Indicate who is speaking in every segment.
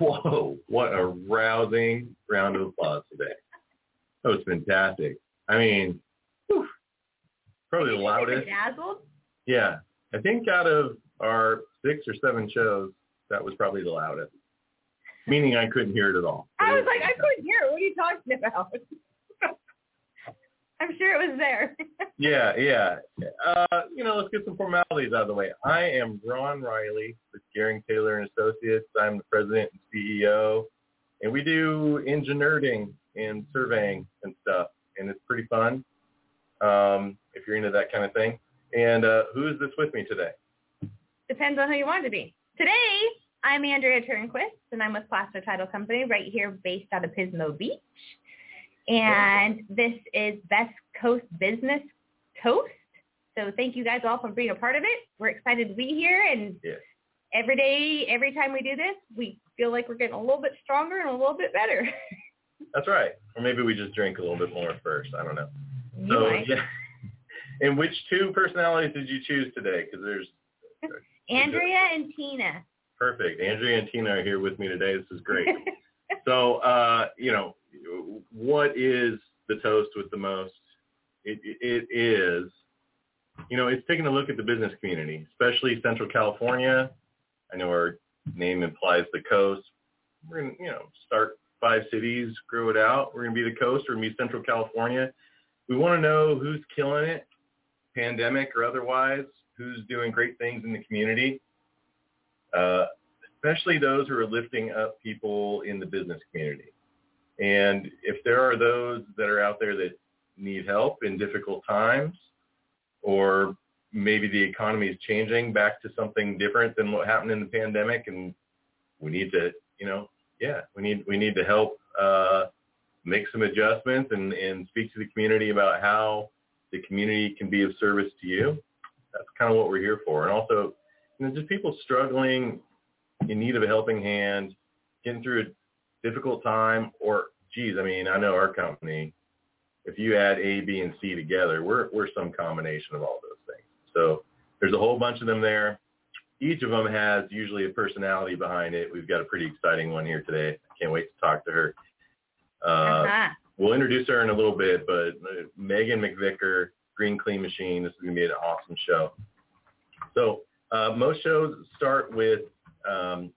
Speaker 1: whoa, what a rousing round of applause today. That was fantastic. I mean, whew, probably the loudest.
Speaker 2: Dazzled?
Speaker 1: Yeah, I think out of our six or seven shows, that was probably the loudest. Meaning I couldn't hear it at all.
Speaker 2: I was like, I couldn't hear. it. What are you talking about? I'm sure it was there.
Speaker 1: Yeah, yeah. Uh, you know, let's get some formalities out of the way. I am Ron Reilly with Garing Taylor and Associates. I'm the president and CEO, and we do engineering and surveying and stuff, and it's pretty fun um, if you're into that kind of thing. And uh, who is this with me today?
Speaker 2: Depends on who you want to be. Today, I'm Andrea Turnquist, and I'm with Placer Title Company right here based out of Pismo Beach. And this is Best Coast Business Toast. So thank you guys all for being a part of it. We're excited to be here. And every day, every time we do this, we feel like we're getting a little bit stronger and a little bit better.
Speaker 1: That's right. Or maybe we just drink a little bit more first. I don't know. So, yeah. And which two personalities did you choose today? Because there's
Speaker 2: Andrea and Tina.
Speaker 1: perfect. Andrea and Tina are here with me today. This is great. so, uh, you know, what is the toast with the most? It, it is, you know, it's taking a look at the business community, especially Central California. I know our name implies the coast. We're going to, you know, start five cities, grow it out. We're going to be the coast. We're going to be Central California. We want to know who's killing it, pandemic or otherwise, who's doing great things in the community, uh, especially those who are lifting up people in the business community. And if there are those that are out there that need help in difficult times, or maybe the economy is changing back to something different than what happened in the pandemic, and we need to, you know, yeah, we need we need to help uh, make some adjustments and, and speak to the community about how the community can be of service to you. That's kind of what we're here for. And also, you know, just people struggling in need of a helping hand, getting through a difficult time, or geez, I mean, I know our company, if you add A, B, and C together, we're we're some combination of all those things. So there's a whole bunch of them there. Each of them has usually a personality behind it. We've got a pretty exciting one here today. I can't wait to talk to her. Uh,
Speaker 2: uh-huh.
Speaker 1: We'll introduce her in a little bit, but uh, Meaghan McVicker, Green Clean Machine, this is going to be an awesome show. So uh, most shows start with um,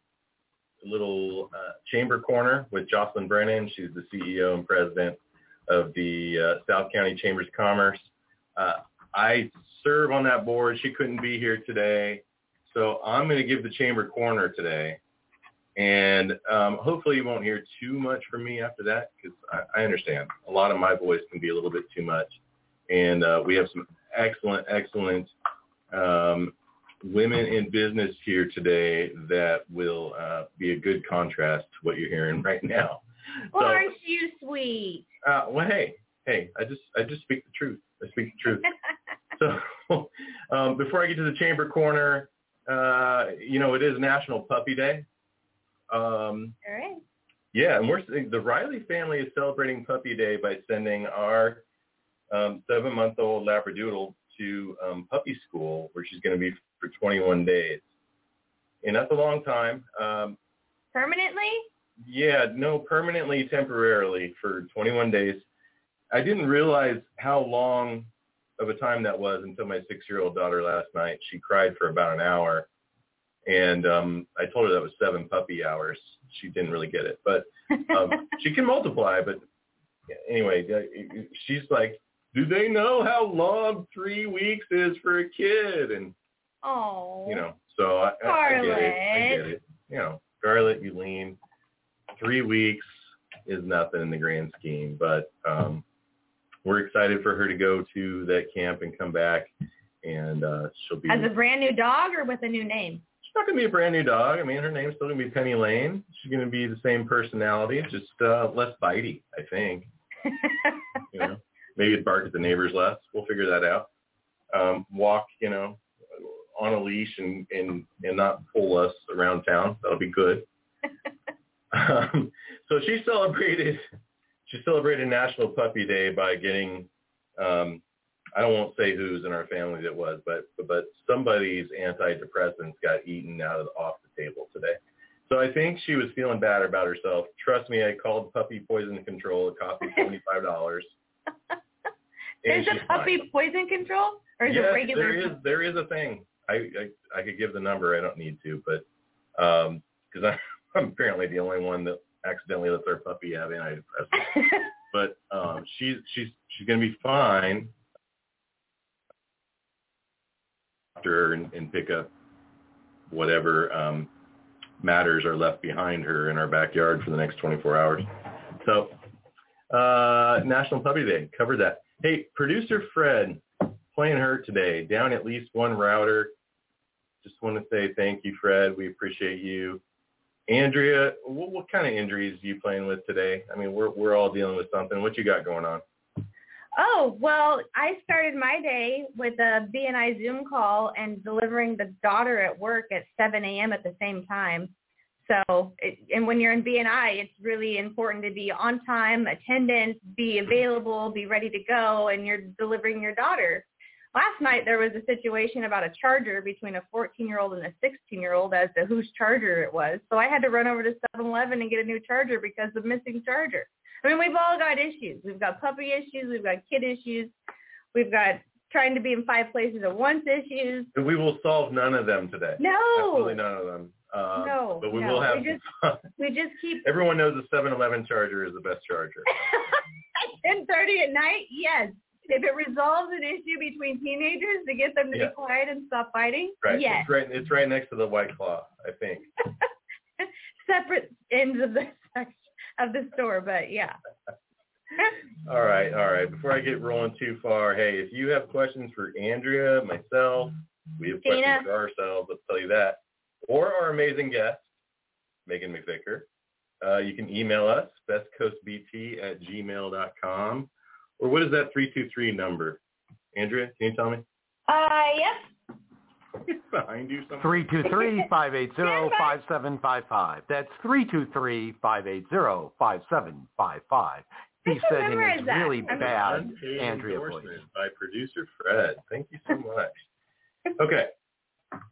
Speaker 1: little uh, chamber corner with Jocelyn Brennan. She's the CEO and president of the uh, South County Chambers of Commerce. Uh, I serve on that board. She couldn't be here today. So I'm going to give the chamber corner today. And um, hopefully you won't hear too much from me after that because I, I understand a lot of my voice can be a little bit too much. And uh, we have some excellent, excellent um, women in business here today that will uh, be a good contrast to what you're hearing right now.
Speaker 2: Well, aren't you sweet?
Speaker 1: Uh, well, hey, hey, I just I just speak the truth. I speak the truth. so um, before I get to the chamber corner, uh, you know, it is National Puppy Day. Um,
Speaker 2: All right.
Speaker 1: yeah, and we're the Reilly family is celebrating Puppy Day by sending our um, seven-month-old Labradoodle to um, puppy school, where she's going to be for 21 days, and that's a long time. Um,
Speaker 2: Permanently?
Speaker 1: yeah, no, permanently, temporarily for 21 days. I didn't realize how long of a time that was until my six-year-old daughter last night. She cried for about an hour, and um, I told her that was seven puppy hours. She didn't really get it, but um, she can multiply. But anyway, uh, she's like, "Do they know how long three weeks is for a kid?" And
Speaker 2: oh.
Speaker 1: you know, so I, I, I get it. I get it. You know, Scarlett, you lean. Three weeks is nothing in the grand scheme, but um, we're excited for her to go to that camp and come back, and uh, she'll be.
Speaker 2: As a brand new dog or with a new name?
Speaker 1: she's not gonna be a brand new dog. I mean, her name's still gonna be Penny Lane. She's gonna be the same personality, just uh, less bitey, I think. You know, maybe it'd bark at the neighbors less. We'll figure that out. Um, walk, you know, on a leash and and and not pull us around town. That'll be good. um, so she celebrated she celebrated National Puppy Day by getting um, I don't won't say whose in our family that was, but but somebody's antidepressants got eaten out of off the table today. So I think she was feeling bad about herself. Trust me, I called puppy poison control. It cost me seventy five dollars.
Speaker 2: There's a puppy fine. poison control, or is
Speaker 1: yes,
Speaker 2: it regular?
Speaker 1: there is. There is a thing. I, I I could give the number. I don't need to, but because um, I'm apparently the only one that accidentally lets our puppy have antidepressants. but um, she's she's she's gonna be fine. After and, and pick up whatever um, matters are left behind her in our backyard for the next 24 hours. So, uh, National Puppy Day, covered that. Hey, producer Fred, playing her today, down at least one router. Just want to say thank you, Fred. We appreciate you. Andrea, what, what kind of injuries are you playing with today? I mean, we're we're all dealing with something. What you got going on?
Speaker 2: Oh, well, I started my day with a BNI Zoom call and delivering the daughter at work at 7 a.m. at the same time. So, it, and when you're in BNI, it's really important to be on time, attendance, be available, be ready to go, and you're delivering your daughter. Last night there was a situation about a charger between a 14-year-old and a 16-year-old as to whose charger it was. So I had to run over to 7-Eleven and get a new charger because of missing charger. I mean, we've all got issues. We've got puppy issues. We've got kid issues. We've got trying to be in five places at once issues.
Speaker 1: We will solve none of them today.
Speaker 2: No.
Speaker 1: Absolutely none of them. Um,
Speaker 2: no.
Speaker 1: But we
Speaker 2: no.
Speaker 1: will have.
Speaker 2: We just, we just keep.
Speaker 1: Everyone knows the 7-Eleven charger is the best charger.
Speaker 2: at 10:30 at night, yes. If it resolves an issue between teenagers to get them to
Speaker 1: Yeah.
Speaker 2: be quiet and stop fighting,
Speaker 1: Right.
Speaker 2: yes.
Speaker 1: It's right. It's right next to the White Claw, I think.
Speaker 2: Separate ends of the of the store, but yeah.
Speaker 1: All right, all right. Before I get rolling too far, hey, if you have questions for Andrea, myself, we have questions for ourselves. Let's tell you that, or our amazing guest, Meaghan McVicker. Uh, you can email us bestcoastbt at gmail.com. Or what is that 323 number? Andrea, can you tell me?
Speaker 2: Uh, yep.
Speaker 1: It's behind you somewhere.
Speaker 3: 323-580-5755. That's 323-580-5755. He said in
Speaker 2: number
Speaker 3: his really
Speaker 2: I'm-
Speaker 3: bad Andrea voice.
Speaker 1: by producer Fred. Thank you so much. Okay.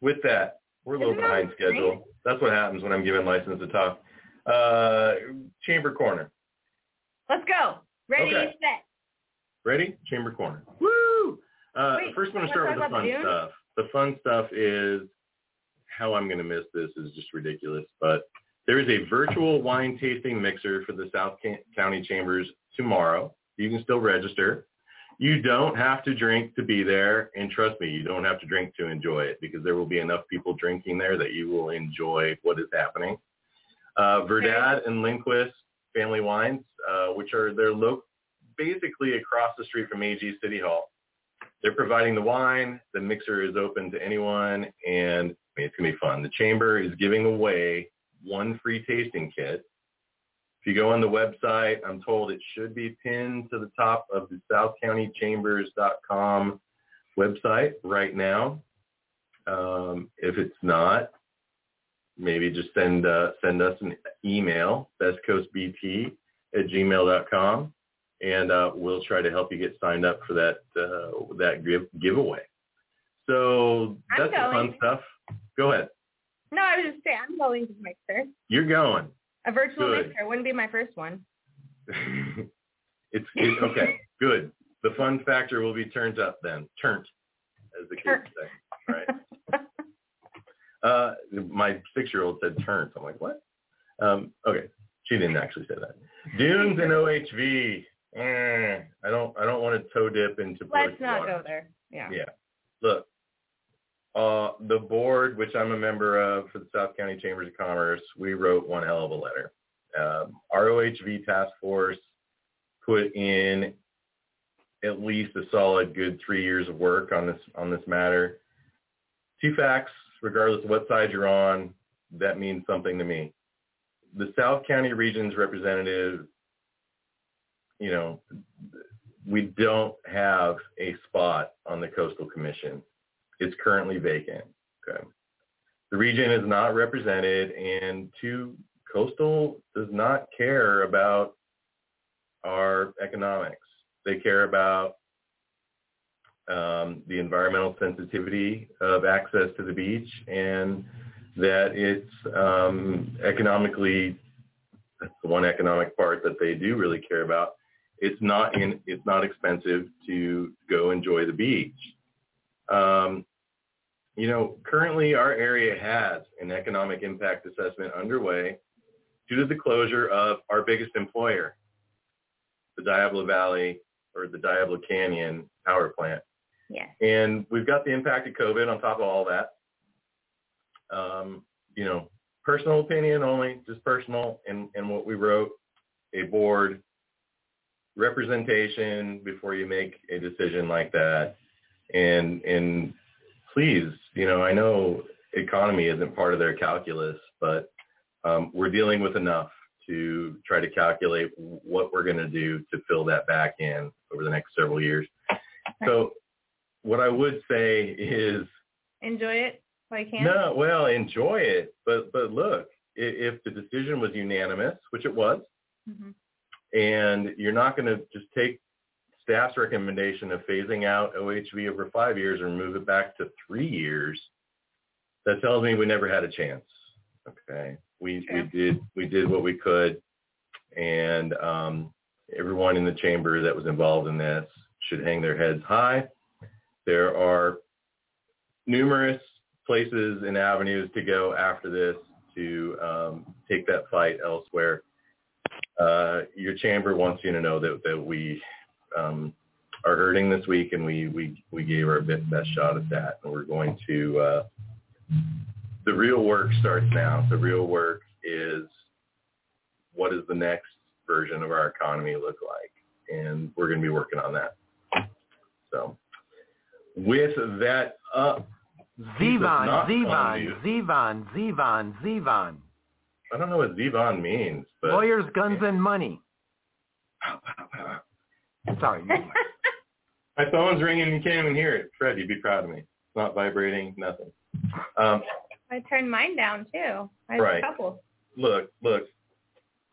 Speaker 1: With that, we're a little
Speaker 2: Isn't
Speaker 1: behind
Speaker 2: great?
Speaker 1: schedule. That's what happens when I'm given license to talk. Uh, chamber corner.
Speaker 2: Let's go. Ready,
Speaker 1: Okay.
Speaker 2: set.
Speaker 1: Ready? Chamber corner. Woo! Uh,
Speaker 2: Wait,
Speaker 1: first, I want to start with the fun
Speaker 2: dunes?
Speaker 1: stuff. The fun stuff is how I'm going to miss this is just ridiculous. But there is a virtual wine tasting mixer for the South County Chambers tomorrow. You can still register. You don't have to drink to be there, and trust me, you don't have to drink to enjoy it because there will be enough people drinking there that you will enjoy what is happening. Uh, Verdad and Lindquist Family Wines, uh, which are they're lo- basically across the street from AG City Hall. They're providing the wine. The mixer is open to anyone, and I mean, it's gonna be fun. The chamber is giving away one free tasting kit. If you go on the website, I'm told it should be pinned to the top of the SouthCountyChambers.com website right now. Um, if it's not, maybe just send uh, send us an email, bestcoastbt at gmail.com, and uh, we'll try to help you get signed up for that uh, that give, giveaway. So that's the fun stuff. Go ahead.
Speaker 2: No, I was just saying, I'm going to mixer.
Speaker 1: You're going.
Speaker 2: A virtual
Speaker 1: Good.
Speaker 2: mixer wouldn't be my first one.
Speaker 1: it's it, okay. Good. The fun factor will be turned up then. Turned, as the kids say. Right. Uh, my six-year-old said turned. I'm like, what? Um, okay, she didn't actually say that. Dunes and OHV. Eh, I don't. I don't want to toe dip into.
Speaker 2: Let's not
Speaker 1: waters.
Speaker 2: go there. Yeah.
Speaker 1: Yeah. Look, uh, the board, which I'm a member of for the South County Chambers of Commerce, we wrote one hell of a letter. Um, our OHV task force put in at least a solid good three years of work on this on this matter. Two facts, regardless of what side you're on, that means something to me. The South County Region's representative, you know, we don't have a spot on the Coastal Commission. It's currently vacant. Okay. The region is not represented and two, Coastal does not care about our economics. They care about um, the environmental sensitivity of access to the beach and that it's um, economically that's the one economic part that they do really care about. It's not in it's not expensive to go enjoy the beach. Um, you know, currently our area has an economic impact assessment underway due to the closure of our biggest employer, the Diablo Valley or the Diablo Canyon power plant.
Speaker 2: Yes.
Speaker 1: And we've got the impact of COVID on top of all that. Um, you know, personal opinion only, just personal, and, and what we wrote, a board representation before you make a decision like that. And, and please, you know, I know economy isn't part of their calculus, but um, we're dealing with enough to try to calculate what we're going to do to fill that back in over the next several years. So what I would say is
Speaker 2: Enjoy it while you can.
Speaker 1: no, well, enjoy it, but but look, i- if the decision was unanimous, which it was,
Speaker 2: Mhm.
Speaker 1: And you're not going to just take staff's recommendation of phasing out OHV over five years and move it back to three years, that tells me we never had a chance. Okay, we we did we did what we could, and um, everyone in the chamber that was involved in this should hang their heads high. There are numerous places and avenues to go after this to um, take that fight elsewhere. Uh, your chamber wants you to know that, that we um, are hurting this week, and we, we, we gave our bit best shot at that. And we're going to, uh, the real work starts now. The real work is what does the next version of our economy look like? And we're going to be working on that. So with that up,
Speaker 3: Zevon, Zevon. Zevon, Zevon, Zevon.
Speaker 1: I don't know what Zevon means, but
Speaker 3: Lawyers, guns, and money. Sorry. never mind.
Speaker 1: my phone's ringing. You can't even hear it. Fred, you'd be proud of me. It's not vibrating, nothing. Um,
Speaker 2: I turned mine down too. I have
Speaker 1: Right.
Speaker 2: a couple.
Speaker 1: look, look,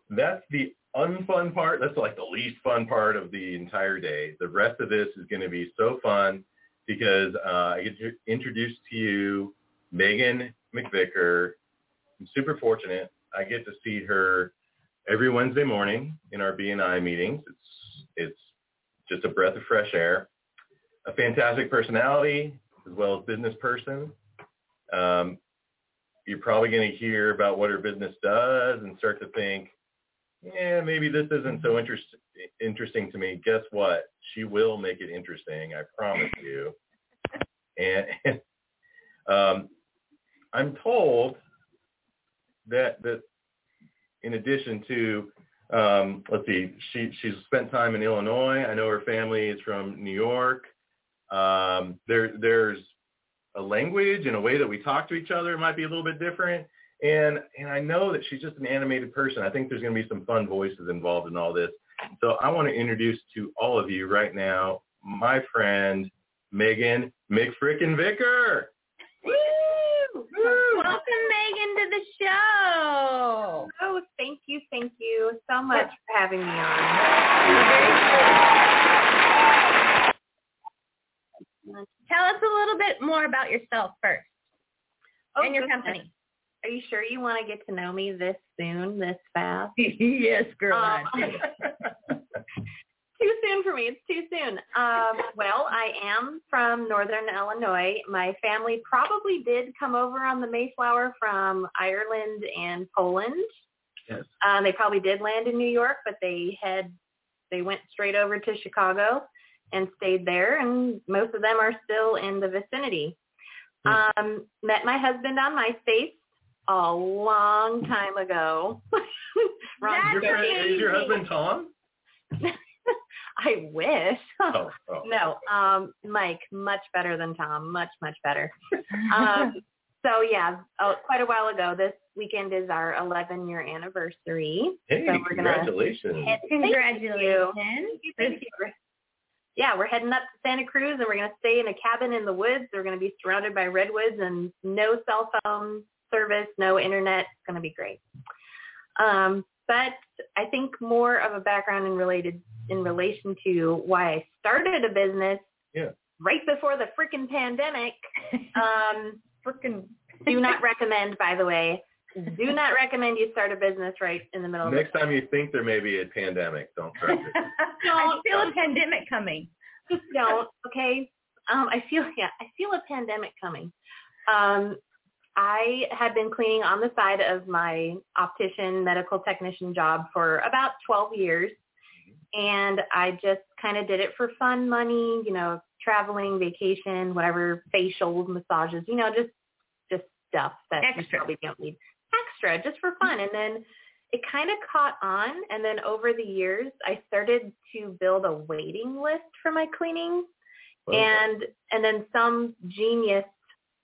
Speaker 1: that's the unfun part. That's like the least fun part of the entire day. The rest of this is going to be so fun because uh, I get to introduce to you Meaghan McVicker. I'm super fortunate. I get to see her every Wednesday morning in our BNI meetings. It's it's just a breath of fresh air. A fantastic personality as well as business person. Um, you're probably going to hear about what her business does and start to think, yeah, maybe this isn't so interest, interesting to me. Guess what? She will make it interesting. I promise you. And, and um, I'm told that that in addition to um, let's see, she she's spent time in Illinois. I know her family is from New York. Um, there there's a language and a way that we talk to each other might be a little bit different. And and I know that she's just an animated person. I think there's going to be some fun voices involved in all this. So I want to introduce to all of you right now my friend Meaghan McFrickin Vicker.
Speaker 2: Woo! Welcome, Meaghan, to the show.
Speaker 4: Oh, thank you, thank you so much for having me on.
Speaker 2: Tell us a little bit more about yourself first
Speaker 4: Oh,
Speaker 2: and your
Speaker 4: goodness.
Speaker 2: company.
Speaker 4: Are you sure you want to get to know me this soon, this fast?
Speaker 2: yes, girl.
Speaker 4: Um, soon for me. It's too soon. Um, well, I am from Northern Illinois. My family probably did come over on the Mayflower from Ireland and Poland.
Speaker 1: Yes.
Speaker 4: Um, they probably did land in New York, but they had they went straight over to Chicago and stayed there, and most of them are still in the vicinity. Um, met my husband on MySpace a long time ago. Ron
Speaker 1: Your friend,
Speaker 4: Jeremy.
Speaker 1: is your husband Tom?
Speaker 4: I wish.
Speaker 1: Oh, oh.
Speaker 4: no, um, Mike, much better than Tom, much much better. Um, so yeah, uh, quite a while ago. This weekend is our 11 year anniversary.
Speaker 1: Hey,
Speaker 4: so we're gonna
Speaker 1: congratulations.
Speaker 4: head-
Speaker 2: Congratulations.
Speaker 4: Thank you. Thank you, thank you. We're- Yeah, we're heading up to Santa Cruz and we're going to stay in a cabin in the woods. We're going to be surrounded by redwoods and no cell phone service, no internet. It's going to be great. Um, but I think more of a background in related in relation to why I started a business
Speaker 1: Yeah.
Speaker 4: right before the freaking pandemic. Um,
Speaker 2: Freaking
Speaker 4: Do not recommend, by the way. Do not recommend you start a business right in the middle of
Speaker 1: Next time you think there may be a pandemic, don't trust it.
Speaker 2: I feel a pandemic coming.
Speaker 4: just don't, okay? Um, I feel yeah, I feel a pandemic coming. Um, I had been cleaning on the side of my optician medical technician job for about 12 years. And I just kind of did it for fun money, you know, traveling, vacation, whatever, facials, massages, you know, just just stuff that you probably don't need. Extra, just for fun. And then it kind of caught on. And then over the years, I started to build a waiting list for my cleaning and and then some genius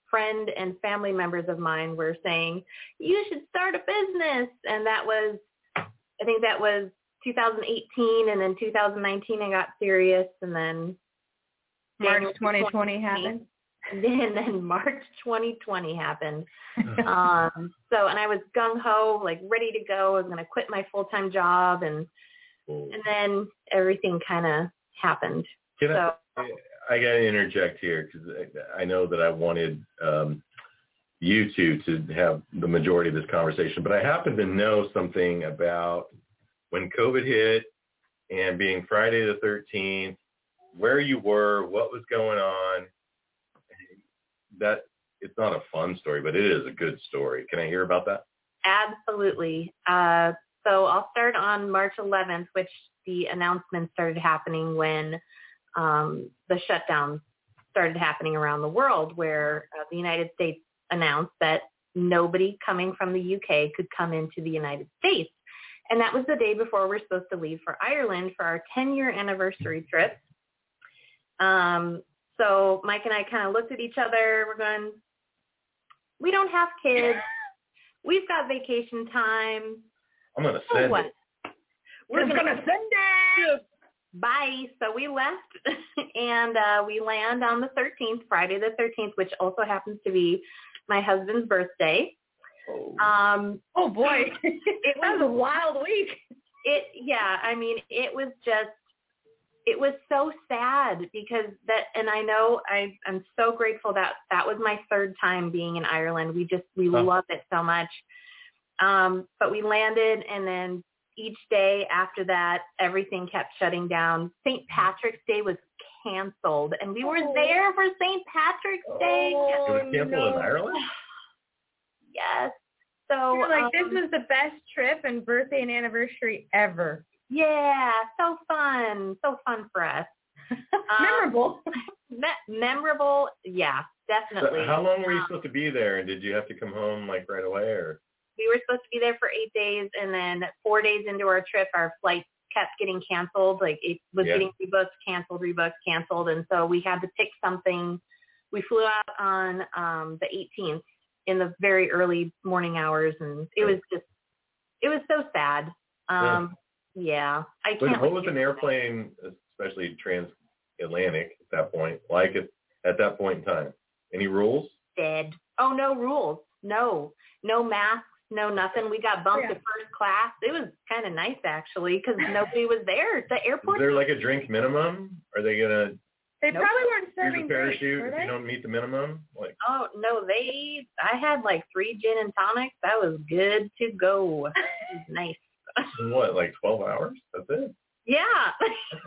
Speaker 4: friend and family members of mine were saying you should start a business. And that was i think that was 2018 and then 2019 i got serious. And then
Speaker 2: March 2020 happened.
Speaker 4: then then march 2020 happened. Um so and i was gung ho like ready to go. I was going to quit my full time job. And and then everything kind of happened.
Speaker 1: Can I,
Speaker 4: so
Speaker 1: I got to interject here because I, I know that I wanted um, you two to have the majority of this conversation, but I happen to know something about when COVID hit and being Friday the 13th, where you were, what was going on. That it's not a fun story, but it is a good story. Can I hear about that?
Speaker 4: Absolutely. Uh, so I'll start on March 11th, which the announcement started happening when um, the shutdown started happening around the world, where uh, the United States announced that nobody coming from the UK could come into the United States. And that was the day before we're supposed to leave for Ireland for our 10-year anniversary trip. Um, so Mike and I kind of looked at each other. We're going, we don't have kids. We've got vacation time.
Speaker 1: I'm going to
Speaker 4: So
Speaker 1: send
Speaker 4: what?
Speaker 1: it.
Speaker 4: We're
Speaker 2: Just
Speaker 4: gonna
Speaker 2: gonna send it.
Speaker 4: Bye. So we left and uh, we land on the 13th, Friday the 13th, which also happens to be my husband's birthday.
Speaker 1: Oh.
Speaker 4: Um,
Speaker 2: Oh boy,
Speaker 4: it
Speaker 2: was
Speaker 4: was
Speaker 2: a wild week.
Speaker 4: it. Yeah, I mean, it was just. It was so sad because that, and I know I, I'm so grateful that that was my third time being in Ireland. We just, we
Speaker 1: Huh.
Speaker 4: love it so much. Um, but we landed and then each day after that, everything kept shutting down. St. Patrick's Day was canceled and we were
Speaker 2: Oh.
Speaker 4: there for St. Patrick's Day.
Speaker 1: it
Speaker 2: Oh,
Speaker 1: was canceled
Speaker 2: no.
Speaker 1: in Ireland?
Speaker 4: Yes. So
Speaker 2: You're like,
Speaker 4: um,
Speaker 2: this was the best trip and birthday and anniversary ever.
Speaker 4: yeah, so fun. So fun for us. Um,
Speaker 2: Memorable.
Speaker 4: Me- memorable, yeah, definitely.
Speaker 1: So how long were you
Speaker 4: Um,
Speaker 1: supposed to be there? And did you have to come home like right away or?
Speaker 4: We were supposed to be there for eight days and then four days into our trip our flight kept getting canceled like it was
Speaker 1: Yeah.
Speaker 4: getting rebooked canceled rebooked canceled and so we had to pick something. We flew out on um the 18th in the very early morning hours and it was just it was so sad. Um yeah i can't
Speaker 1: what was an airplane, especially transatlantic at that point, like at, at that point in time? Any rules?
Speaker 4: dead. Oh no rules. No. No masks no nothing we got bumped
Speaker 2: Yeah.
Speaker 4: to first class it was kind of nice actually because nobody was there the airport.
Speaker 1: Is
Speaker 4: airport
Speaker 1: there like a drink minimum? Are they gonna
Speaker 2: They
Speaker 4: Nope.
Speaker 2: probably weren't
Speaker 1: here's
Speaker 2: serving
Speaker 1: a
Speaker 2: drinks,
Speaker 1: parachute
Speaker 2: were
Speaker 1: if you don't meet the minimum? Like
Speaker 4: Oh no, they. I had like three gin and tonics. That was good to go. nice.
Speaker 1: what, like twelve hours? That's it.
Speaker 4: Yeah,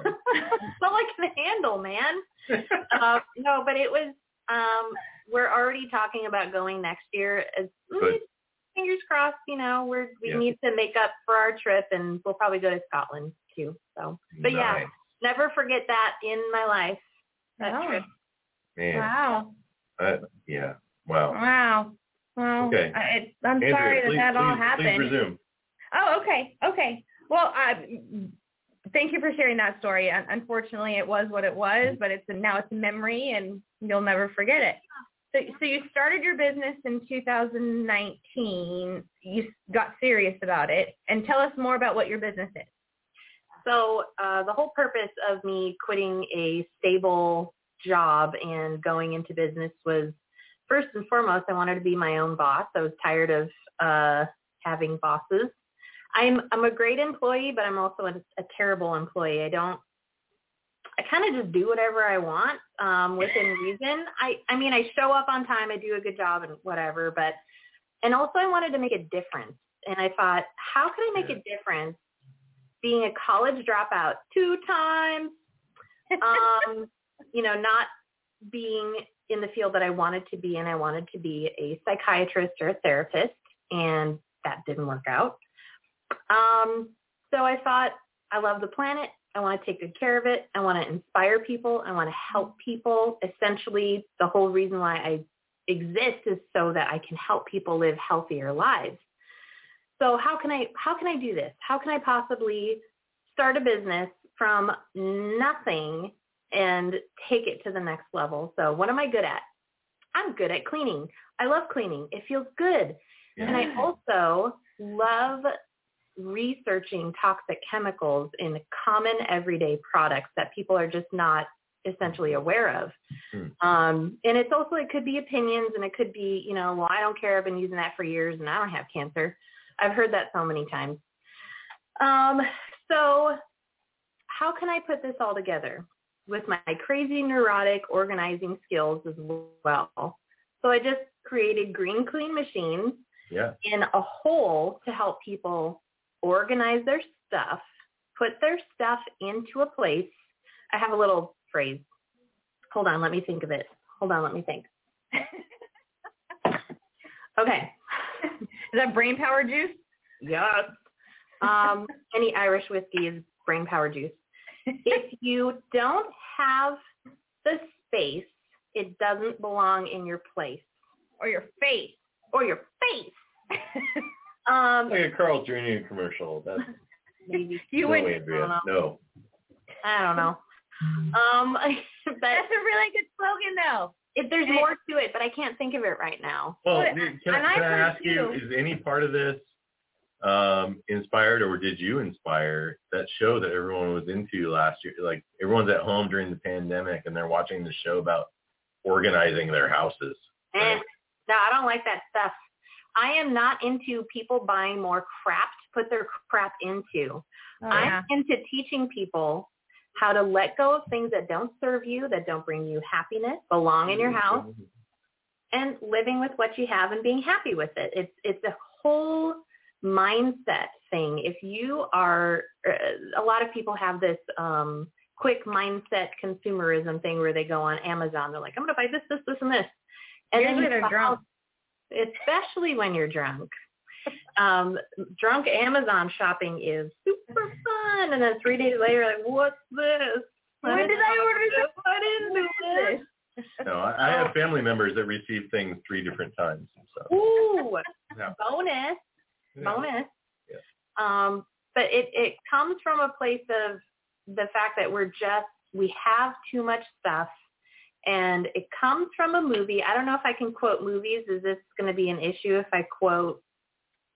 Speaker 4: that's all I can handle, man. Uh, no, but it was. Um, we're already talking about going next year. As
Speaker 1: Good.
Speaker 4: Fingers crossed, you know, we're we
Speaker 1: Yeah.
Speaker 4: need to make up for our trip, and we'll probably go to Scotland too. So, but yeah, never forget that in my life. That
Speaker 2: Oh.
Speaker 4: trip.
Speaker 1: Man,
Speaker 2: Wow.
Speaker 1: that, yeah, wow.
Speaker 2: Wow. Well,
Speaker 1: Okay.
Speaker 2: I, I'm
Speaker 1: Andrea,
Speaker 2: sorry that
Speaker 1: please,
Speaker 2: that all
Speaker 1: please,
Speaker 2: happened.
Speaker 1: Please resume.
Speaker 2: Oh, okay, okay. Well, I, thank you for sharing that story. Un- Unfortunately, it was what it was, mm-hmm. but it's a, now it's a memory, and you'll never forget it. So, so you started your business in 2019. You got serious about it, and tell us more about what your business is.
Speaker 4: So uh, the whole purpose of me quitting a stable job and going into business was first and foremost, I wanted to be my own boss. I was tired of uh, having bosses. I'm I'm a great employee, but I'm also a, a terrible employee. I don't I kind of just do whatever I want um, within reason. I I mean I show up on time, I do a good job and whatever, but and also I wanted to make a difference. And I thought, how can I make a difference being a college dropout two times, um, you know, not being in the field that I wanted to be in. I wanted to be a psychiatrist or a therapist, and that didn't work out. Um, so I thought, I love the planet. I want to take good care of it. I want to inspire people. I want to help people. Essentially, the whole reason why I exist is so that I can help people live healthier lives. So how can I how can I do this? How can I possibly start a business from nothing and take it to the next level? So what am I good at? I'm good at cleaning. I love cleaning. It feels good. And I also love researching toxic chemicals in common everyday products that people are just not essentially aware of.
Speaker 1: Hmm.
Speaker 4: Um, and it's also, it could be opinions and it could be, you know, well, I don't care. I've been using that for years and I don't have cancer. I've heard that so many times. Um, so how can I put this all together with my crazy neurotic organizing skills as well? So I just created Green Clean Machines
Speaker 1: Yeah.
Speaker 4: in a whole to help people organize their stuff, put their stuff into a place. I have a little phrase. Hold on, let me think of it. Hold on, let me think. Okay.
Speaker 2: Is that brain power juice?
Speaker 4: Yes. Um, any Irish whiskey is brain power juice. If you don't have the space, it doesn't belong in your place
Speaker 2: Or your face?
Speaker 4: or your face. Um,
Speaker 1: Like a Carl Jr. commercial. That's
Speaker 4: maybe
Speaker 2: you
Speaker 1: no,
Speaker 2: would.
Speaker 1: Andrea. No.
Speaker 4: I don't know. Um, but
Speaker 2: That's a really good slogan, though.
Speaker 4: if there's
Speaker 2: And it-
Speaker 4: more to it, but I can't think of it right now.
Speaker 1: Well,
Speaker 2: Well,
Speaker 1: can, can
Speaker 2: I've
Speaker 1: I ask you,
Speaker 2: too-
Speaker 1: is any part of this um, inspired or did you inspire that show that everyone was into last year? Like everyone's at home during the pandemic and they're watching the show about organizing their houses.
Speaker 4: Eh, no, I don't like that stuff. I am not into people buying more crap to put their crap into.
Speaker 2: Oh,
Speaker 4: I'm into teaching people how to let go of things that don't serve you, that don't bring you happiness, belong in your house, and living with what you have and being happy with it. It's it's a whole mindset thing. If you are, uh, a lot of people have this um, quick mindset consumerism thing where they go on Amazon. They're like, I'm going to buy this, this, this, and this. And
Speaker 2: Usually
Speaker 4: you
Speaker 2: they're drunk.
Speaker 4: Out- especially when you're drunk. Um, drunk Amazon shopping is super fun. And then three days later, like, what's this?
Speaker 2: When did I order
Speaker 4: this? I this.
Speaker 1: No, I, I have family members that receive things three different times. So.
Speaker 4: Ooh,
Speaker 1: Yeah.
Speaker 4: bonus,
Speaker 1: Yeah.
Speaker 4: bonus.
Speaker 1: Yeah.
Speaker 4: Um, but it, it comes from a place of the fact that we're just, we have too much stuff. And it comes from a movie. I don't know if I can quote movies. Is this going to be an issue if I quote,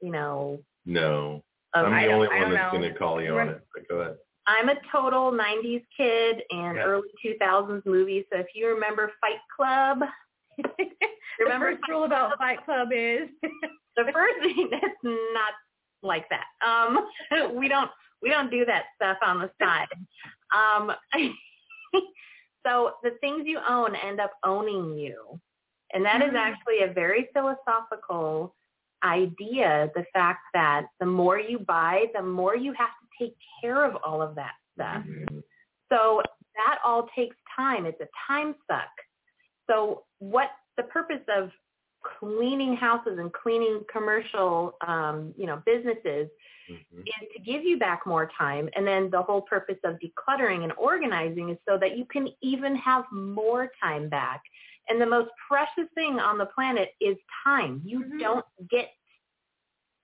Speaker 4: you know,
Speaker 1: No. I'm the only one
Speaker 2: don't
Speaker 1: that's
Speaker 2: know.
Speaker 1: going to call you on it. But go ahead.
Speaker 4: I'm a total 90s kid and
Speaker 1: Yeah.
Speaker 4: early 2000s movie. So if you remember Fight Club,
Speaker 2: the
Speaker 4: remember
Speaker 2: first rule about Fight Club is
Speaker 4: the first thing that's not like that. Um, we don't we don't do that stuff on the side. Um, so the things you own end up owning you, and that is
Speaker 2: Mhm.
Speaker 4: actually a very philosophical idea. The fact that the more you buy, the more you have to take care of all of that stuff. So that all takes time. It's a time suck. So what the purpose of cleaning houses and cleaning commercial, um, you know, businesses
Speaker 1: Mhm.
Speaker 4: is to give you back more time. And then the whole purpose of decluttering and organizing is so that you can even have more time back. And the most precious thing on the planet is time. You
Speaker 2: Mhm.
Speaker 4: don't get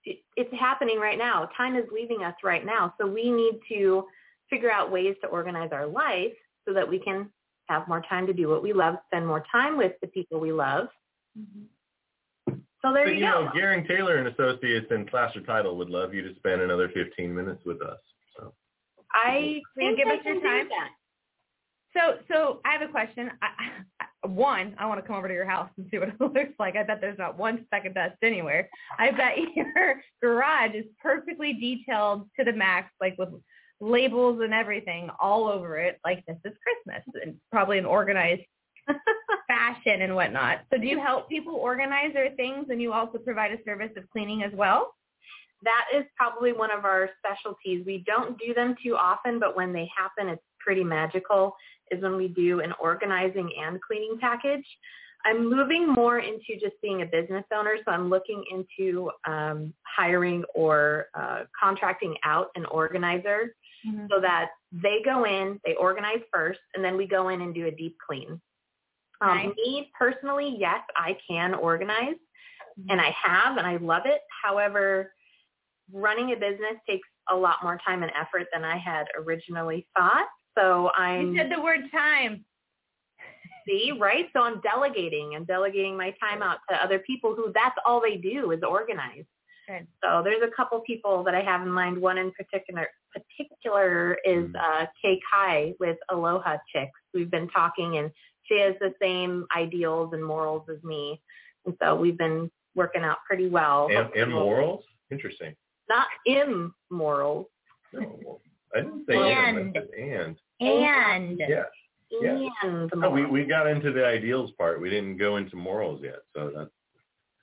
Speaker 4: it, it's happening right now. Time is leaving us right now. So we need to figure out ways to organize our life so that we can have more time to do what we love, spend more time with the people we love. So there
Speaker 1: But,
Speaker 4: you
Speaker 1: you
Speaker 4: go.
Speaker 1: know, Garing Taylor and Associates and Placer Title would love you to spend another 15 minutes with us. So
Speaker 4: I
Speaker 2: Will you
Speaker 4: think
Speaker 2: give us your time?
Speaker 4: that.
Speaker 2: So, so I have a question. I, I, one, I want to come over to your house and see what it looks like. I bet there's not one speck of dust anywhere. I bet your garage is perfectly detailed to the max, like with labels and everything all over it, like this is Christmas, and probably an organized fashion and whatnot. So do you help people organize their things, and you also provide a service of cleaning as well?
Speaker 4: that is probably one of our specialties. We don't do them too often, but when they happen, it's pretty magical, is when we do an organizing and cleaning package. I'm moving more into just being a business owner, so I'm looking into um, hiring or uh, contracting out an organizer
Speaker 2: Mm-hmm.
Speaker 4: so that they go in, they organize first, and then we go in and do a deep clean. Um,
Speaker 2: Nice.
Speaker 4: Me personally, yes, I can organize, and I have, and I love it. However, running a business takes a lot more time and effort than I had originally thought. So I'm
Speaker 2: You said the word time.
Speaker 4: see, right? So I'm delegating and delegating my time out to other people who that's all they do is organize.
Speaker 2: Good.
Speaker 4: So there's a couple people that I have in mind. One in particular particular is
Speaker 1: Mm.
Speaker 4: uh, Kay Kai with Aloha Chicks. We've been talking, and she has the same ideals and morals as me, and so we've been working out pretty well.
Speaker 1: And,
Speaker 4: Hopefully
Speaker 1: morals? Interesting.
Speaker 4: not immoral,
Speaker 1: No, well, I didn't say and.
Speaker 2: And.
Speaker 1: And.
Speaker 2: And
Speaker 1: Yeah. Yeah.
Speaker 4: and
Speaker 1: No, we, we got into the ideals part. We didn't go into morals yet. So that's,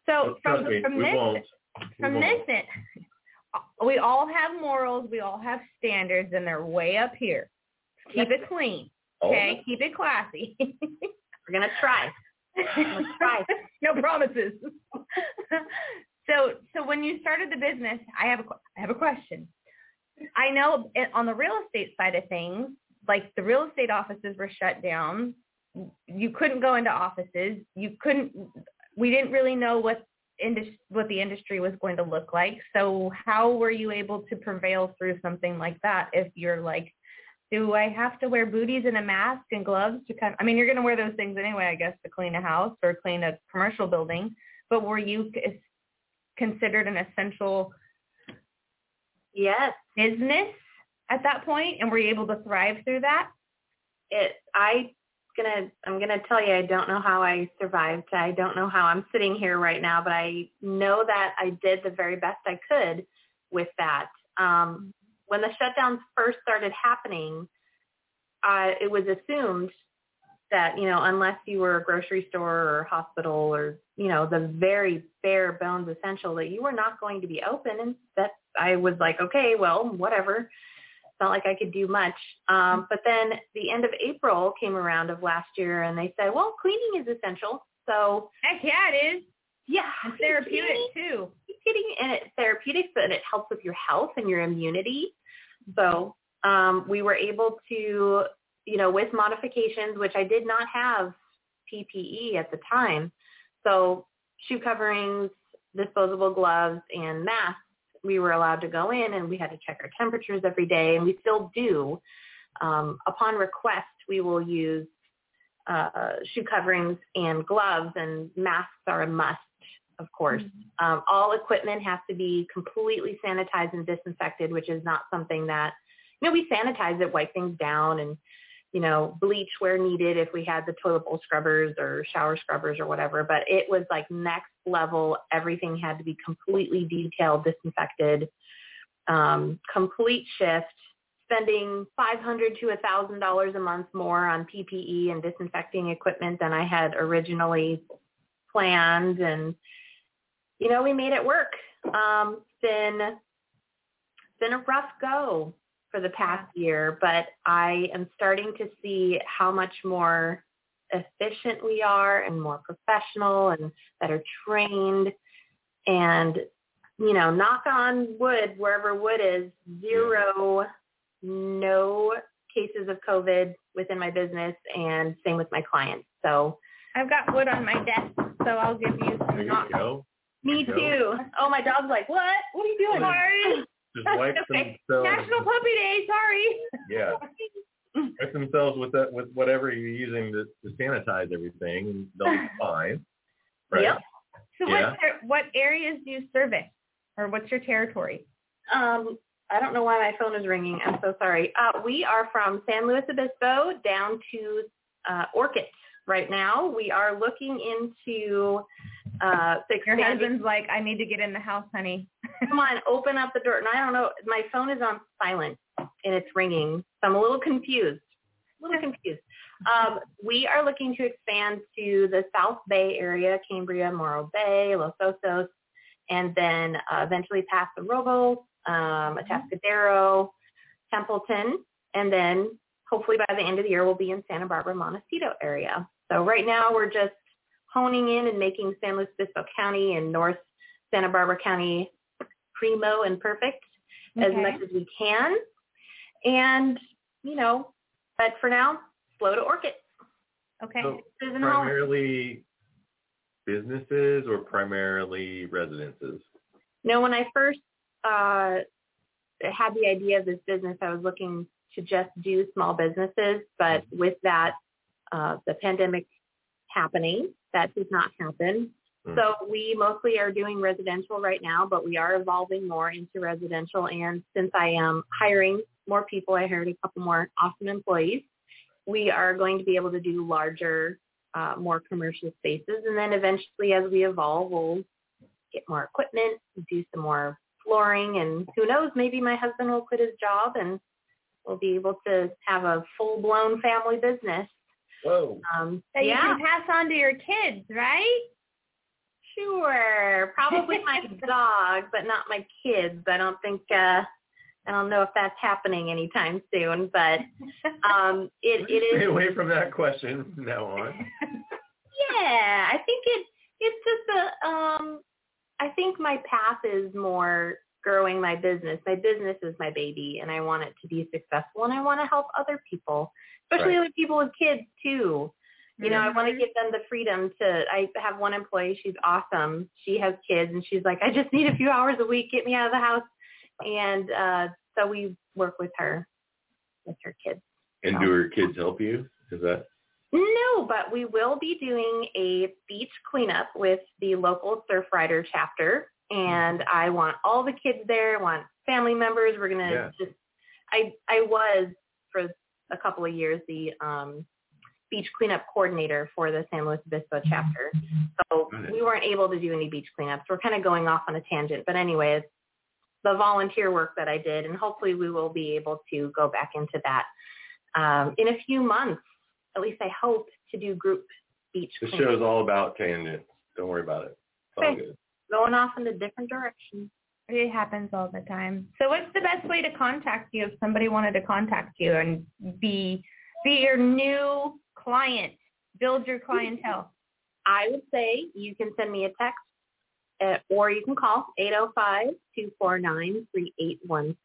Speaker 2: so
Speaker 1: trust
Speaker 2: from
Speaker 1: me,
Speaker 2: from
Speaker 1: we
Speaker 2: this
Speaker 1: won't. We
Speaker 2: from
Speaker 1: won't.
Speaker 2: this in, we all have morals, we all have standards, and they're way up here. Keep it clean,
Speaker 1: All of Oh,
Speaker 2: okay?
Speaker 1: it?
Speaker 2: Keep it classy.
Speaker 4: We're gonna try. Let's try.
Speaker 2: no promises. so, so when you started the business, I have a I have a question. I know it, on the real estate side of things, like the real estate offices were shut down. You couldn't go into offices. You couldn't. We didn't really know what indus- what the industry was going to look like. So, how were you able to prevail through something like that? If you're like, do I have to wear booties and a mask and gloves to kind? I mean, you're going to wear those things anyway, I guess, to clean a house or clean a commercial building. But were you considered an essential
Speaker 4: Yes,
Speaker 2: business at that point, and were you able to thrive through that?
Speaker 4: it. I gonna. I'm gonna tell you. I don't know how I survived. I don't know how I'm sitting here right now, but I know that I did the very best I could with that. Um, when the shutdowns first started happening, uh, it was assumed that you know unless you were a grocery store or hospital or you know the very bare bones essential that you were not going to be open. And that I was like okay well whatever. It's not like I could do much. Um, but then the end of April came around of last year and they said well cleaning is essential. So
Speaker 2: Heck yeah, it is.
Speaker 4: yeah
Speaker 2: And therapeutic too.
Speaker 4: Kidding? And it's therapeutic, but it helps with your health and your immunity. So um, we were able to, you know, with modifications, which I did not have PPE at the time. So shoe coverings, disposable gloves, and masks, we were allowed to go in and we had to check our temperatures every day, and we still do. Um, upon request, we will use uh, shoe coverings and gloves, and masks are a must, of course. Um, all equipment has to be completely sanitized and disinfected, which is not something that, you know, we sanitize it, wipe things down and, you know, bleach where needed if we had the toilet bowl scrubbers or shower scrubbers or whatever. But it was like next level. Everything had to be completely detailed, disinfected, um, complete shift, spending 500 to $1,000 a month more on PPE and disinfecting equipment than I had originally planned. And, you know, we made it work. Um, it's been it's been a rough go for the past year, but I am starting to see how much more efficient we are and more professional and better trained. And, you know, knock on wood, wherever wood is, zero, no cases of COVID within my business and same with my clients. So
Speaker 2: I've got wood on my desk, so I'll give you
Speaker 1: There
Speaker 2: some
Speaker 1: you go.
Speaker 4: Me too. Oh, my dog's like, what? What are you doing?
Speaker 2: Sorry.
Speaker 1: Just wipe
Speaker 4: Okay.
Speaker 1: themselves.
Speaker 2: National Puppy Day. Sorry.
Speaker 1: Yeah. Wipe themselves with that with whatever you're using to, to sanitize everything, and they'll be fine. Right.
Speaker 4: Yep.
Speaker 2: So
Speaker 1: Yeah.
Speaker 2: what what areas do you service, or what's your territory?
Speaker 4: Um, I don't know why my phone is ringing. I'm so sorry. Uh, we are from San Luis Obispo down to uh, Orcutt right now. We are looking into uh,
Speaker 2: Your husband's like, I need to get in the house, honey.
Speaker 4: Come on, open up the door. And I don't know. My phone is on silent, and it's ringing. So I'm a little confused. A little confused. Um, we are looking to expand to the South Bay area, Cambria, Morro Bay, Los Osos, and then uh, eventually past the Robo, um, Atascadero, Templeton, and then hopefully by the end of the year we'll be in Santa Barbara, Montecito area. So right now we're just honing in and making San Luis Obispo County and North Santa Barbara County primo and perfect as much as we can. And, you know, but for now, slow to orchid.
Speaker 2: Okay.
Speaker 1: So
Speaker 4: Susan Hall.
Speaker 1: primarily businesses or primarily residences?
Speaker 4: No, when I first uh, had the idea of this business, I was looking to just do small businesses, but with that, uh, the pandemic happening, that did not happen.
Speaker 1: Hmm.
Speaker 4: So we mostly are doing residential right now, but we are evolving more into residential. And since I am hiring more people, I hired a couple more awesome employees. We are going to be able to do larger, uh, more commercial spaces. And then eventually as we evolve, we'll get more equipment, do some more flooring, and who knows, maybe my husband will quit his job and we'll be able to have a full-blown family business.
Speaker 1: Whoa.
Speaker 4: Um,
Speaker 2: That you can pass on to your kids, right?
Speaker 4: sure. Probably my dog, but not my kids. I don't think. uh I don't know if that's happening anytime soon, but um, it it
Speaker 1: Stay
Speaker 4: is.
Speaker 1: away from that question from now on.
Speaker 4: Yeah, I think it it's just a um I think my path is more growing my business. My business is my baby and I want it to be successful and I want to help other people, especially
Speaker 1: Right.
Speaker 4: other people with kids too. You know, I want to
Speaker 2: Mhm.
Speaker 4: give them the freedom to I have one employee, she's awesome. She has kids and she's like, I just need a few hours a week, get me out of the house. And uh so we work with her with her kids.
Speaker 1: And do her kids help you? Is that
Speaker 4: No, but we will be doing a beach cleanup with the local Surfrider chapter, and I want all the kids there. I want family members. We're gonna
Speaker 1: Yeah.
Speaker 4: just. I I was for a couple of years the um, beach cleanup coordinator for the San Luis Obispo chapter, so we weren't able to do any beach cleanups. We're kind of going off on a tangent, but anyways, the volunteer work that I did, and hopefully we will be able to go back into that um, in a few months at least I hope to do group beach
Speaker 1: this
Speaker 4: show
Speaker 1: is all about tangents. Don't worry about it. It's
Speaker 4: Okay.
Speaker 1: good.
Speaker 4: going off in a different direction.
Speaker 2: It happens all the time. So what's the best way to contact you if somebody wanted to contact you and be be your new client, build your clientele?
Speaker 4: I would say you can send me a text uh, or you can call 805-249-3816.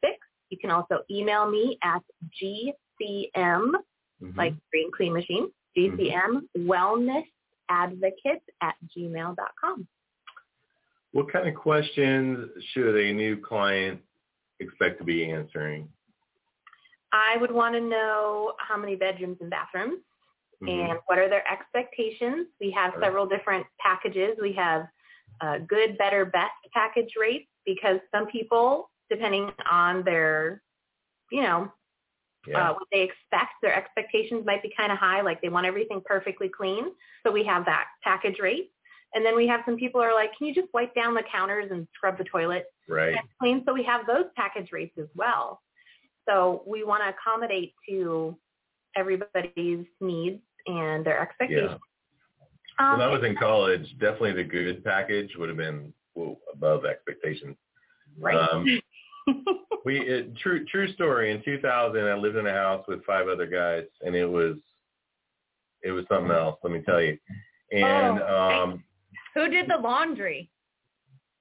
Speaker 4: You can also email me at GCM,
Speaker 1: Mhm.
Speaker 4: like green clean machine, GCM wellness advocate at gmail.com.
Speaker 1: What kind of questions should a new client expect to be answering?
Speaker 4: I would want to know how many bedrooms and bathrooms
Speaker 1: Mhm.
Speaker 4: and what are their expectations. We have
Speaker 1: Sure.
Speaker 4: several different packages. We have uh, good, better, best package rates because some people, depending on their, you know,
Speaker 1: Yeah.
Speaker 4: uh, what they expect, their expectations might be kind of high, like they want everything perfectly clean. So we have that package rate. And then we have some people are like, can you just wipe down the counters and scrub the toilet?
Speaker 1: right.
Speaker 4: and clean. So we have those package rates as well. So we want to accommodate to everybody's needs and their expectations.
Speaker 1: Yeah.
Speaker 4: Um,
Speaker 1: When I was in college, definitely the good package would have been whoa, above expectations.
Speaker 4: right.
Speaker 1: Um, we it, true true story. In 2000, I lived in a house with five other guys, and it was it was something else. Let me tell you. And
Speaker 2: Oh,
Speaker 1: um,
Speaker 2: Who did the laundry?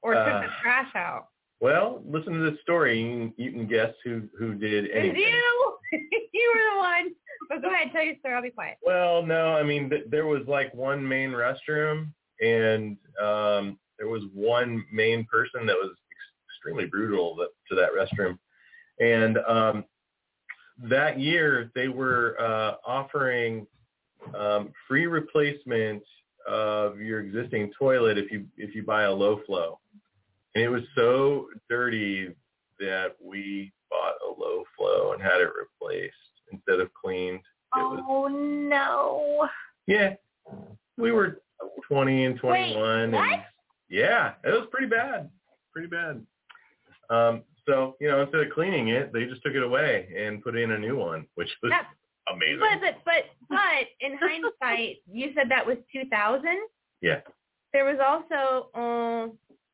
Speaker 2: Or took
Speaker 1: Uh,
Speaker 2: the trash out?
Speaker 1: well, listen to this story. You can, you can guess who who did anything.
Speaker 2: you. you were the one. But go ahead, tell your story. I'll be quiet.
Speaker 1: Well, no, I mean th- there was like one main restroom, and um, there was one main person that was ex- extremely brutal that, to that restroom, and um, that year they were uh, offering um, free replacement of your existing toilet if you if you buy a low flow, and it was so dirty that we bought a low flow and had it replaced instead of cleaned. It was
Speaker 4: oh no.
Speaker 1: yeah. We were 20 and 21.
Speaker 2: Wait,
Speaker 1: and yeah, it was pretty bad. Pretty bad. Um, So, you know, instead of cleaning it, they just took it away and put in a new one, which was
Speaker 2: Yeah.
Speaker 1: Amazing.
Speaker 2: But but but but in hindsight, you said that was 2000.
Speaker 1: Yeah.
Speaker 2: There was also, uh,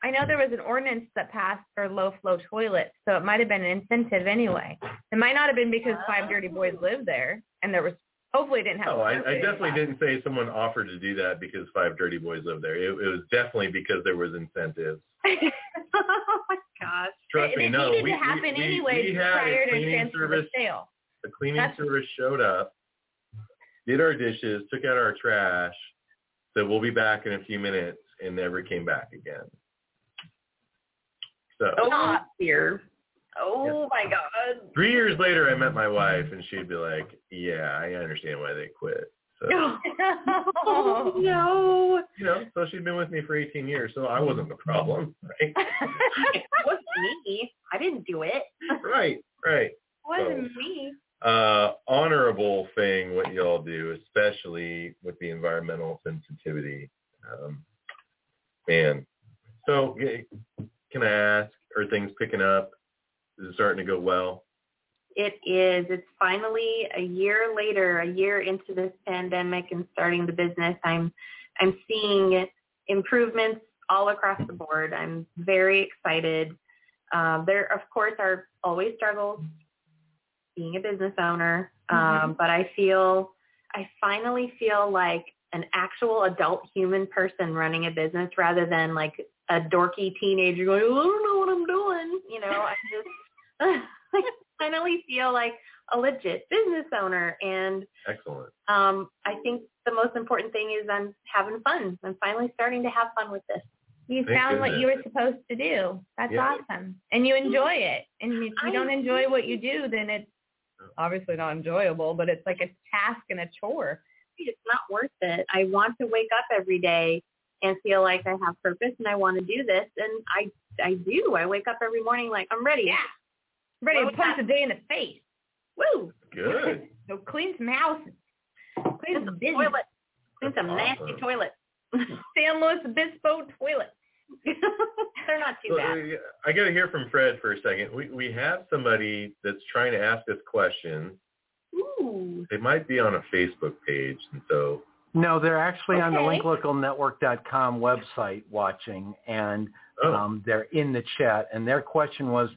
Speaker 2: I know there was an ordinance that passed for low flow toilets, so it might have been an incentive anyway. It might not have been because five dirty boys lived there, and there was hopefully it didn't have.
Speaker 1: No, I, I definitely didn't say someone offered to do that because five dirty boys live there. It, it was definitely because there was incentives.
Speaker 4: oh my gosh.
Speaker 1: Trust
Speaker 2: it,
Speaker 1: me,
Speaker 2: it
Speaker 1: no.
Speaker 2: needed
Speaker 1: we,
Speaker 2: to happen
Speaker 1: we, we,
Speaker 2: anyway
Speaker 1: we had
Speaker 2: prior
Speaker 1: a
Speaker 2: to
Speaker 1: cleaning service.
Speaker 2: sale.
Speaker 1: The cleaning
Speaker 2: That's-
Speaker 1: service showed up, did our dishes, took out our trash, said we'll be back in a few minutes, and never came back again. So
Speaker 4: Oh dear. Oh my god.
Speaker 1: three years later, I met my wife, and she'd be like, "Yeah, I understand why they quit." So
Speaker 4: Oh no.
Speaker 1: you know, so she'd been with me for 18 years, so I wasn't the problem, right?
Speaker 4: It wasn't me. I didn't do it.
Speaker 1: right, right.
Speaker 2: It wasn't me.
Speaker 1: Uh, honorable thing what y'all do, especially with the environmental sensitivity. Um, man, so can I ask, are things picking up? Is it starting to go well?
Speaker 4: It is. It's finally a year later, a year into this pandemic and starting the business. I'm I'm seeing improvements all across the board. I'm very excited. Um, there, of course, are always struggles being a business owner, um, but I feel I finally feel like an actual adult human person running a business rather than like a dorky teenager going, I don't know what I'm doing. You know, I just I finally feel like a legit business owner. And
Speaker 1: Excellent.
Speaker 4: um, I think the most important thing is I'm having fun. I'm finally starting to have fun with this.
Speaker 2: You
Speaker 1: Thank
Speaker 2: found what you were supposed to do. That's
Speaker 1: Yeah.
Speaker 2: awesome. And you enjoy it. And if you
Speaker 4: I
Speaker 2: don't enjoy what you do, then it's obviously not enjoyable, but it's like a task and a chore.
Speaker 4: It's not worth it. I want to wake up every day and feel like I have purpose and I want to do this. And I, I do. I wake up every morning like I'm ready.
Speaker 2: Yeah. Ready to
Speaker 4: What was
Speaker 2: punch
Speaker 4: that?
Speaker 2: a day in the face.
Speaker 4: Woo!
Speaker 1: Good.
Speaker 2: So clean some houses. Clean
Speaker 4: Clean
Speaker 2: some
Speaker 4: some
Speaker 2: business.
Speaker 4: toilet. Clean
Speaker 1: That's
Speaker 4: some nasty
Speaker 1: awesome.
Speaker 4: toilet.
Speaker 2: San Luis Obispo toilet.
Speaker 4: They're not too
Speaker 1: So,
Speaker 4: bad.
Speaker 1: uh, I got to hear from Fred for a second. We we have somebody that's trying to ask us questions.
Speaker 4: Ooh.
Speaker 1: They might be on a Facebook page, and so
Speaker 3: No, they're actually on the
Speaker 2: Okay.
Speaker 3: linklocalnetwork.com website watching, and
Speaker 1: oh,
Speaker 3: um, they're in the chat. And their question was,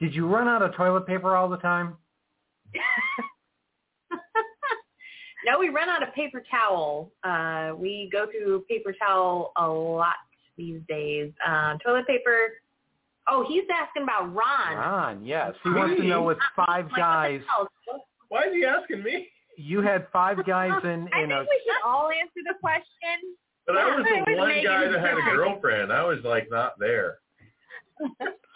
Speaker 3: did you run out of toilet paper all the time?
Speaker 4: No, we run out of paper towel. Uh, we go through paper towel a lot these days. Um, toilet paper. Oh, he's asking about Ron.
Speaker 3: Ron, yes. He wants to know with five
Speaker 4: Like,
Speaker 3: guys,
Speaker 1: why is he asking me?
Speaker 3: you had five guys in,
Speaker 2: I
Speaker 3: in
Speaker 2: think
Speaker 3: a
Speaker 2: we should all answer the question.
Speaker 1: But I was the one
Speaker 2: Meaghan's
Speaker 1: guy that had a girlfriend. I was like not there.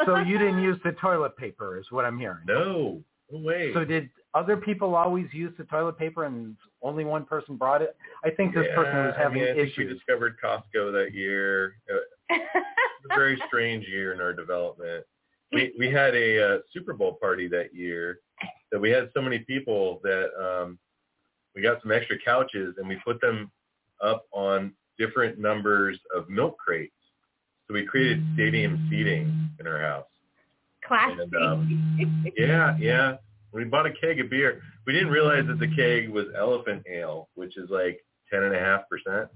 Speaker 3: so you didn't use the toilet paper is what I'm hearing.
Speaker 1: No, no way.
Speaker 3: So did other people always use the toilet paper and only one person brought it? I think this person was
Speaker 1: Yeah, I
Speaker 3: having
Speaker 1: mean, I think we discovered Costco that year. Uh, It was a very strange year in our development. We we had a uh, Super Bowl party that year that we had so many people that um, we got some extra couches and we put them up on different numbers of milk crates. So we created stadium seating in our house.
Speaker 2: Classy.
Speaker 1: And, um, Yeah, yeah. We bought a keg of beer. We didn't realize that the keg was elephant ale, which is like ten and a half percent.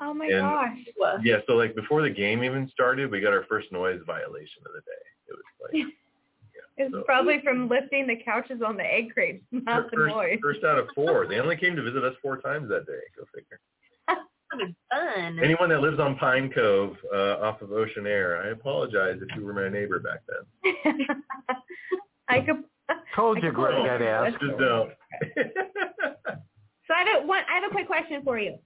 Speaker 2: oh my
Speaker 1: and-
Speaker 2: gosh.
Speaker 1: Yeah, so like before the game even started, we got our first noise violation of the day. It was like yeah,
Speaker 2: It's
Speaker 1: so-
Speaker 2: probably from lifting the couches on the egg crates, not the
Speaker 1: first,
Speaker 2: noise.
Speaker 1: first out of four. They only came to visit us four times that day. Go figure.
Speaker 4: That fun.
Speaker 1: Anyone that lives on Pine Cove uh, off of Ocean Air, I apologize if you were my neighbor back then.
Speaker 2: I could.
Speaker 3: Told
Speaker 2: I
Speaker 3: you Greg I'd
Speaker 2: do
Speaker 3: ask.
Speaker 1: Just don't.
Speaker 2: So I have a one. I have a quick question for you.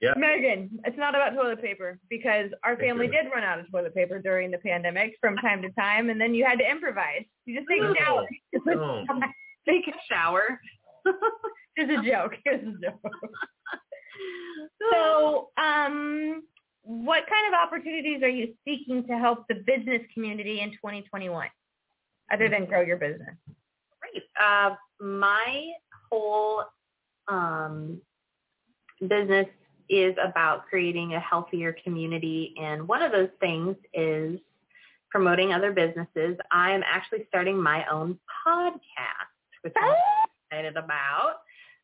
Speaker 1: Yeah.
Speaker 2: Meaghan, it's not about toilet paper because our family did run out of toilet paper during the pandemic from time to time, and then you had to improvise. You just take
Speaker 1: No.
Speaker 2: a shower.
Speaker 1: No.
Speaker 4: Take a shower.
Speaker 2: It's a joke. It's a joke. So, um, what kind of opportunities are you seeking to help the business community in 2021, other than grow your business?
Speaker 4: Great. Uh, my whole um, business is about creating a healthier community, and one of those things is promoting other businesses. I'm actually starting my own podcast, which I'm excited about.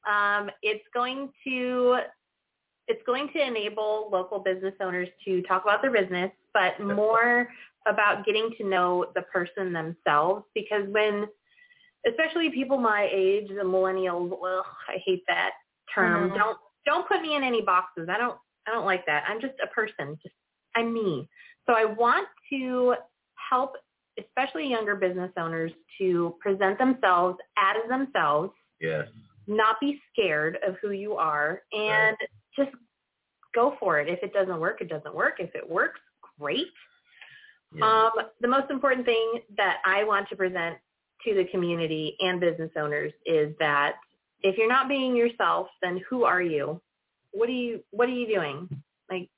Speaker 4: Um, it's going to it's going to enable local business owners to talk about their business, but more about getting to know the person themselves because when especially people my age, the millennials, well, I hate that term.
Speaker 2: Mhm.
Speaker 4: Don't don't put me in any boxes. I don't I don't like that. I'm just a person. Just I'm me. So I want to help especially younger business owners to present themselves as themselves
Speaker 1: Yes.
Speaker 4: not be scared of who you are and just go for it. If it doesn't work, it doesn't work. If it works, great.
Speaker 1: Yeah.
Speaker 4: Um, the most important thing that I want to present to the community and business owners is that if you're not being yourself, then who are you? What are you What are you doing? Like,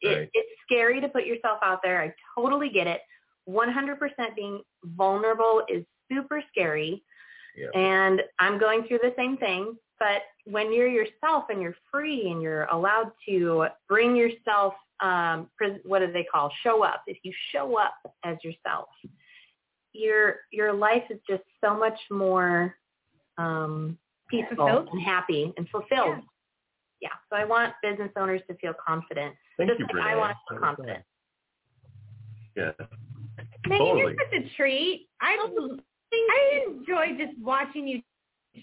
Speaker 4: it,
Speaker 1: Right.
Speaker 4: it's scary to put yourself out there. I totally get it. 100% being vulnerable is super scary.
Speaker 1: Yeah.
Speaker 4: And I'm going through the same thing. But when you're yourself and you're free and you're allowed to bring yourself, um, pres- what do they call, show up. If you show up as yourself, your your life is just so much more um, peaceful
Speaker 2: Fulfilled?
Speaker 4: and happy and fulfilled. Yeah. So I want business owners to feel confident.
Speaker 1: Thank
Speaker 4: just
Speaker 1: you,
Speaker 4: like
Speaker 1: Renee.
Speaker 4: I want to feel confident.
Speaker 1: Yeah.
Speaker 2: Meaghan, you're
Speaker 1: Totally.
Speaker 2: such a treat. I I enjoy just watching you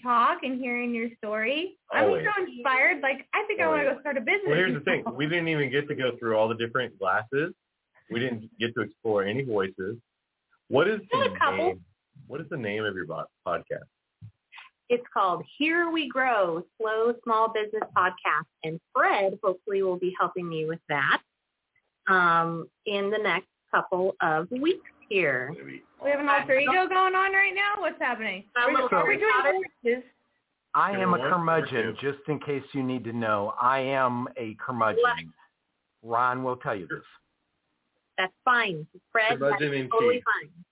Speaker 2: talk and hearing your story. I'm
Speaker 1: Always.
Speaker 2: so inspired. Like I think I want to go start a business.
Speaker 1: Well, here's the thing. We didn't even get to go through all the different glasses. We didn't get to explore any voices. What is the
Speaker 4: a couple.
Speaker 1: name? What is the name of your podcast?
Speaker 4: It's called Here We Grow, Slow Small Business Podcast. And Fred hopefully will be helping me with that um, in the next couple of weeks here.
Speaker 2: We have an alter ego going on right now. What's happening? Are we- are we doing voices?
Speaker 3: I am a curmudgeon, just in case you need to know. I am a curmudgeon. Ron will tell you this.
Speaker 4: That's fine. Fred,
Speaker 1: Curmudgeon in
Speaker 4: totally
Speaker 1: chief.
Speaker 4: fine.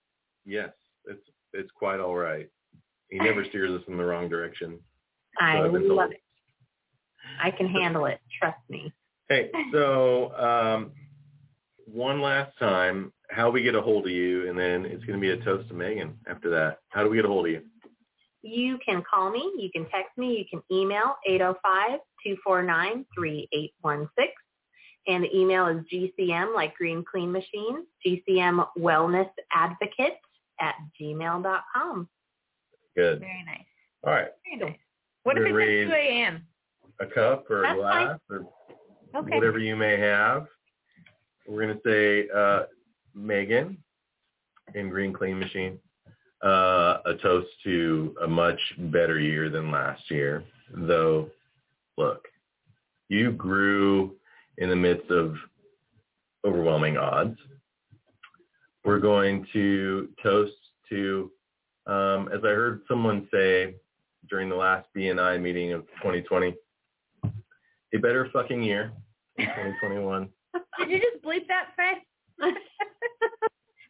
Speaker 1: Yes, it's it's quite all right. He never steers us in the wrong direction.
Speaker 4: I
Speaker 1: I've
Speaker 4: love it. I can handle it. Trust me.
Speaker 1: Hey, so um, one last time, how we get a hold of you, and then it's going to be a toast to Meaghan after that. How do we get a hold of you?
Speaker 4: You can call me. You can text me. You can email 805-249-3816. And the email is GCM, like Green Clean Machine, GCM Wellness Advocate at gmail.com.
Speaker 1: Good.
Speaker 2: Very nice.
Speaker 1: All right.
Speaker 2: Very nice. What if
Speaker 1: We're
Speaker 2: it's at 2 a.m.?
Speaker 1: A cup or a
Speaker 4: That's
Speaker 1: glass or
Speaker 2: Okay.
Speaker 1: whatever you may have. We're going to say uh, Meaghan in Green Clean Machine. Uh, a toast to a much better year than last year. Though, look, you grew in the midst of overwhelming odds. We're going to toast to, um, as I heard someone say during the last BNI meeting of 2020, a better fucking year in 2021.
Speaker 2: Did you just bleep that, Fred?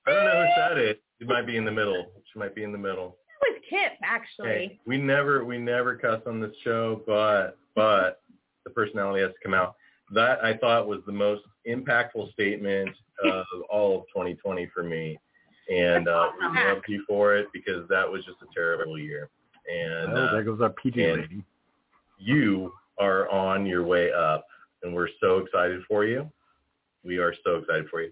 Speaker 1: I don't know who said it. It might be in the middle. She might be in the middle.
Speaker 2: It was Kip, actually.
Speaker 1: Hey, we never we never cuss on this show, but but the personality has to come out. That I thought was the most impactful statement of all of 2020 for me, and uh, we
Speaker 2: Awesome.
Speaker 1: loved you for it because that was just a terrible year. And
Speaker 3: oh,
Speaker 1: uh,
Speaker 3: there goes our PG
Speaker 1: and-
Speaker 3: rating.
Speaker 1: you are on your way up, and we're so excited for you. We are so excited for you.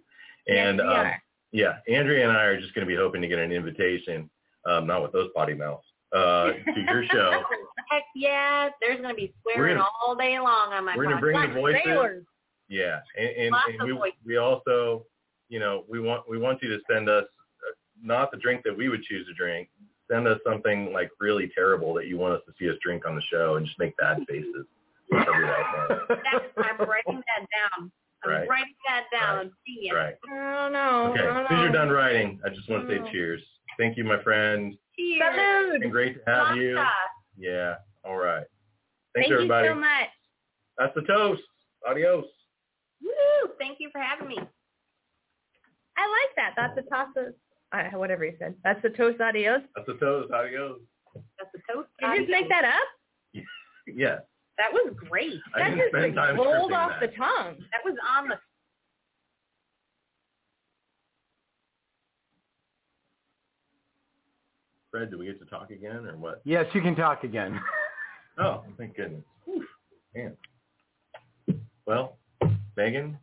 Speaker 1: And
Speaker 2: yes,
Speaker 1: um, yeah, Andrea and I are just going to be hoping to get an invitation, um, not with those potty mouths, uh, to your show.
Speaker 4: Heck yeah, there's going to be swearing
Speaker 1: gonna-
Speaker 4: all day long on my
Speaker 1: we're gonna
Speaker 4: podcast.
Speaker 1: bring the voices.
Speaker 2: sailors.
Speaker 1: Yeah, and, and,
Speaker 4: Lots
Speaker 1: and we
Speaker 4: voices.
Speaker 1: we also, you know, we want we want you to send us uh, not the drink that we would choose to drink. Send us something like really terrible that you want us to see us drink on the show, and just make bad faces. That is.
Speaker 4: That's, I'm writing that down. I'm
Speaker 1: Right.
Speaker 4: writing that down. Genius.
Speaker 1: Right.
Speaker 2: I don't know.
Speaker 1: Okay.
Speaker 2: I
Speaker 1: As
Speaker 2: don't
Speaker 1: soon as you're done writing, I just want to say cheers. Thank you, my friend.
Speaker 4: Cheers.
Speaker 2: Salud.
Speaker 1: It's been great to have you. Yeah. All right. Thanks,
Speaker 2: Thank
Speaker 1: everybody.
Speaker 2: you so much.
Speaker 1: That's the toast. Adios.
Speaker 4: Woo! Thank you for having me.
Speaker 2: I like that. That's the toss uh, whatever you said. That's the toast adios.
Speaker 1: That's the toast. Adios.
Speaker 4: That's the toast.
Speaker 2: Did you just make that up?
Speaker 1: Yes.
Speaker 4: That was great.
Speaker 2: That just like, rolled off
Speaker 1: that.
Speaker 2: the tongue.
Speaker 4: That was on the
Speaker 1: Fred, do we get to talk again or what?
Speaker 3: Yes, you can talk again.
Speaker 1: oh, thank goodness. Oof, man. Well, Meaghan,